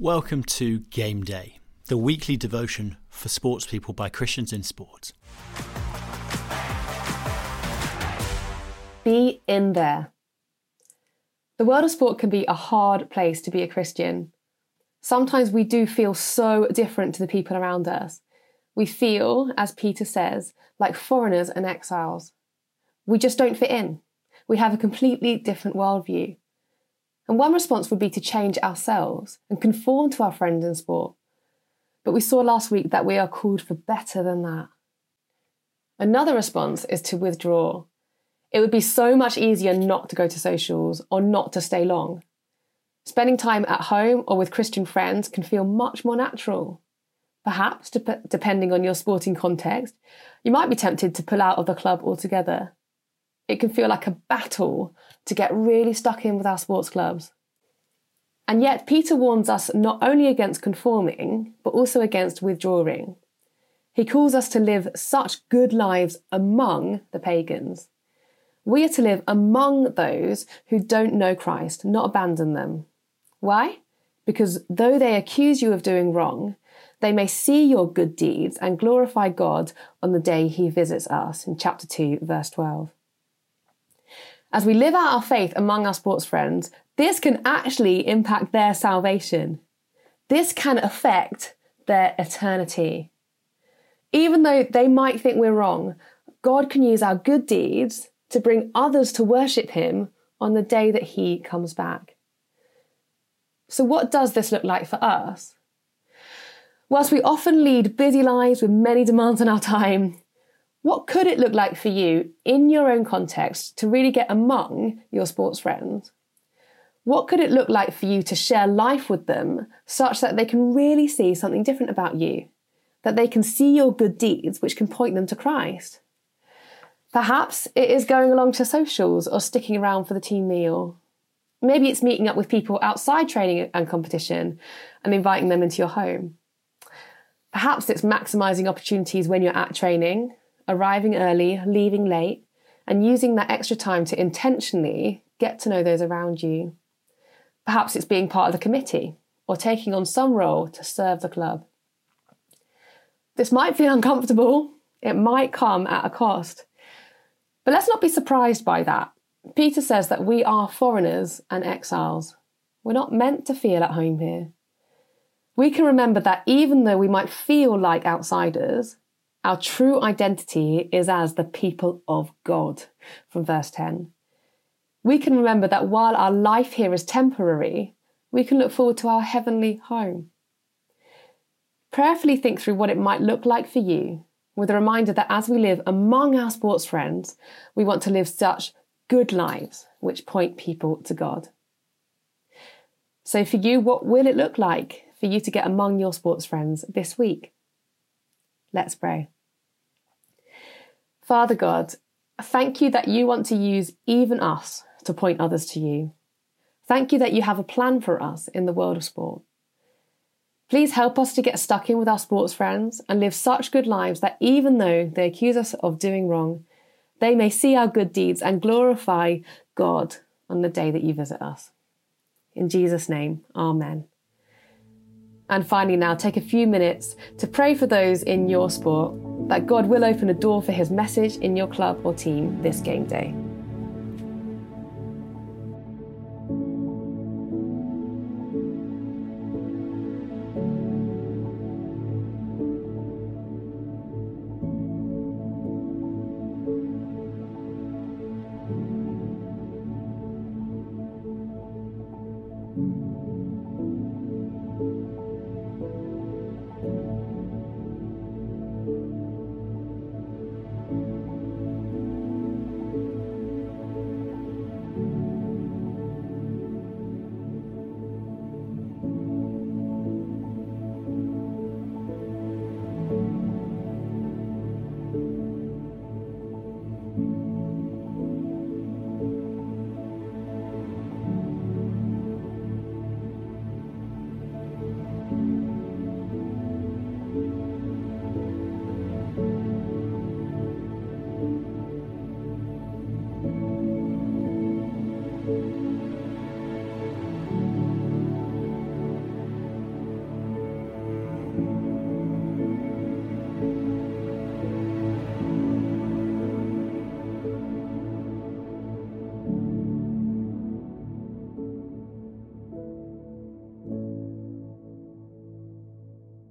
Welcome to Game Day, the weekly devotion for sports people by Christians in Sport. Be in there. The world of sport can be a hard place to be a Christian. Sometimes we do feel so different to the people around us. We feel, as Peter says, like foreigners and exiles. We just don't fit in. We have a completely different worldview. And one response would be to change ourselves and conform to our friends in sport. But we saw last week that we are called for better than that. Another response is to withdraw. It would be so much easier not to go to socials or not to stay long. Spending time at home or with Christian friends can feel much more natural. Perhaps, depending on your sporting context, you might be tempted to pull out of the club altogether. It can feel like a battle to get really stuck in with our sports clubs. And yet, Peter warns us not only against conforming, but also against withdrawing. He calls us to live such good lives among the pagans. We are to live among those who don't know Christ, not abandon them. Why? Because though they accuse you of doing wrong, they may see your good deeds and glorify God on the day he visits us in chapter 2, verse 12. As we live out our faith among our sports friends, this can actually impact their salvation. This can affect their eternity. Even though they might think we're wrong, God can use our good deeds to bring others to worship Him on the day that He comes back. So, what does this look like for us? Whilst we often lead busy lives with many demands on our time, what could it look like for you in your own context to really get among your sports friends? What could it look like for you to share life with them such that they can really see something different about you? That they can see your good deeds, which can point them to Christ? Perhaps it is going along to socials or sticking around for the team meal. Maybe it's meeting up with people outside training and competition and inviting them into your home. Perhaps it's maximising opportunities when you're at training arriving early, leaving late, and using that extra time to intentionally get to know those around you. Perhaps it's being part of the committee or taking on some role to serve the club. This might feel uncomfortable, it might come at a cost. But let's not be surprised by that. Peter says that we are foreigners and exiles. We're not meant to feel at home here. We can remember that even though we might feel like outsiders, our true identity is as the people of God, from verse 10. We can remember that while our life here is temporary, we can look forward to our heavenly home. Prayerfully think through what it might look like for you, with a reminder that as we live among our sports friends, we want to live such good lives which point people to God. So, for you, what will it look like for you to get among your sports friends this week? Let's pray. Father God, thank you that you want to use even us to point others to you. Thank you that you have a plan for us in the world of sport. Please help us to get stuck in with our sports friends and live such good lives that even though they accuse us of doing wrong, they may see our good deeds and glorify God on the day that you visit us. In Jesus' name, Amen. And finally, now take a few minutes to pray for those in your sport that God will open a door for his message in your club or team this game day.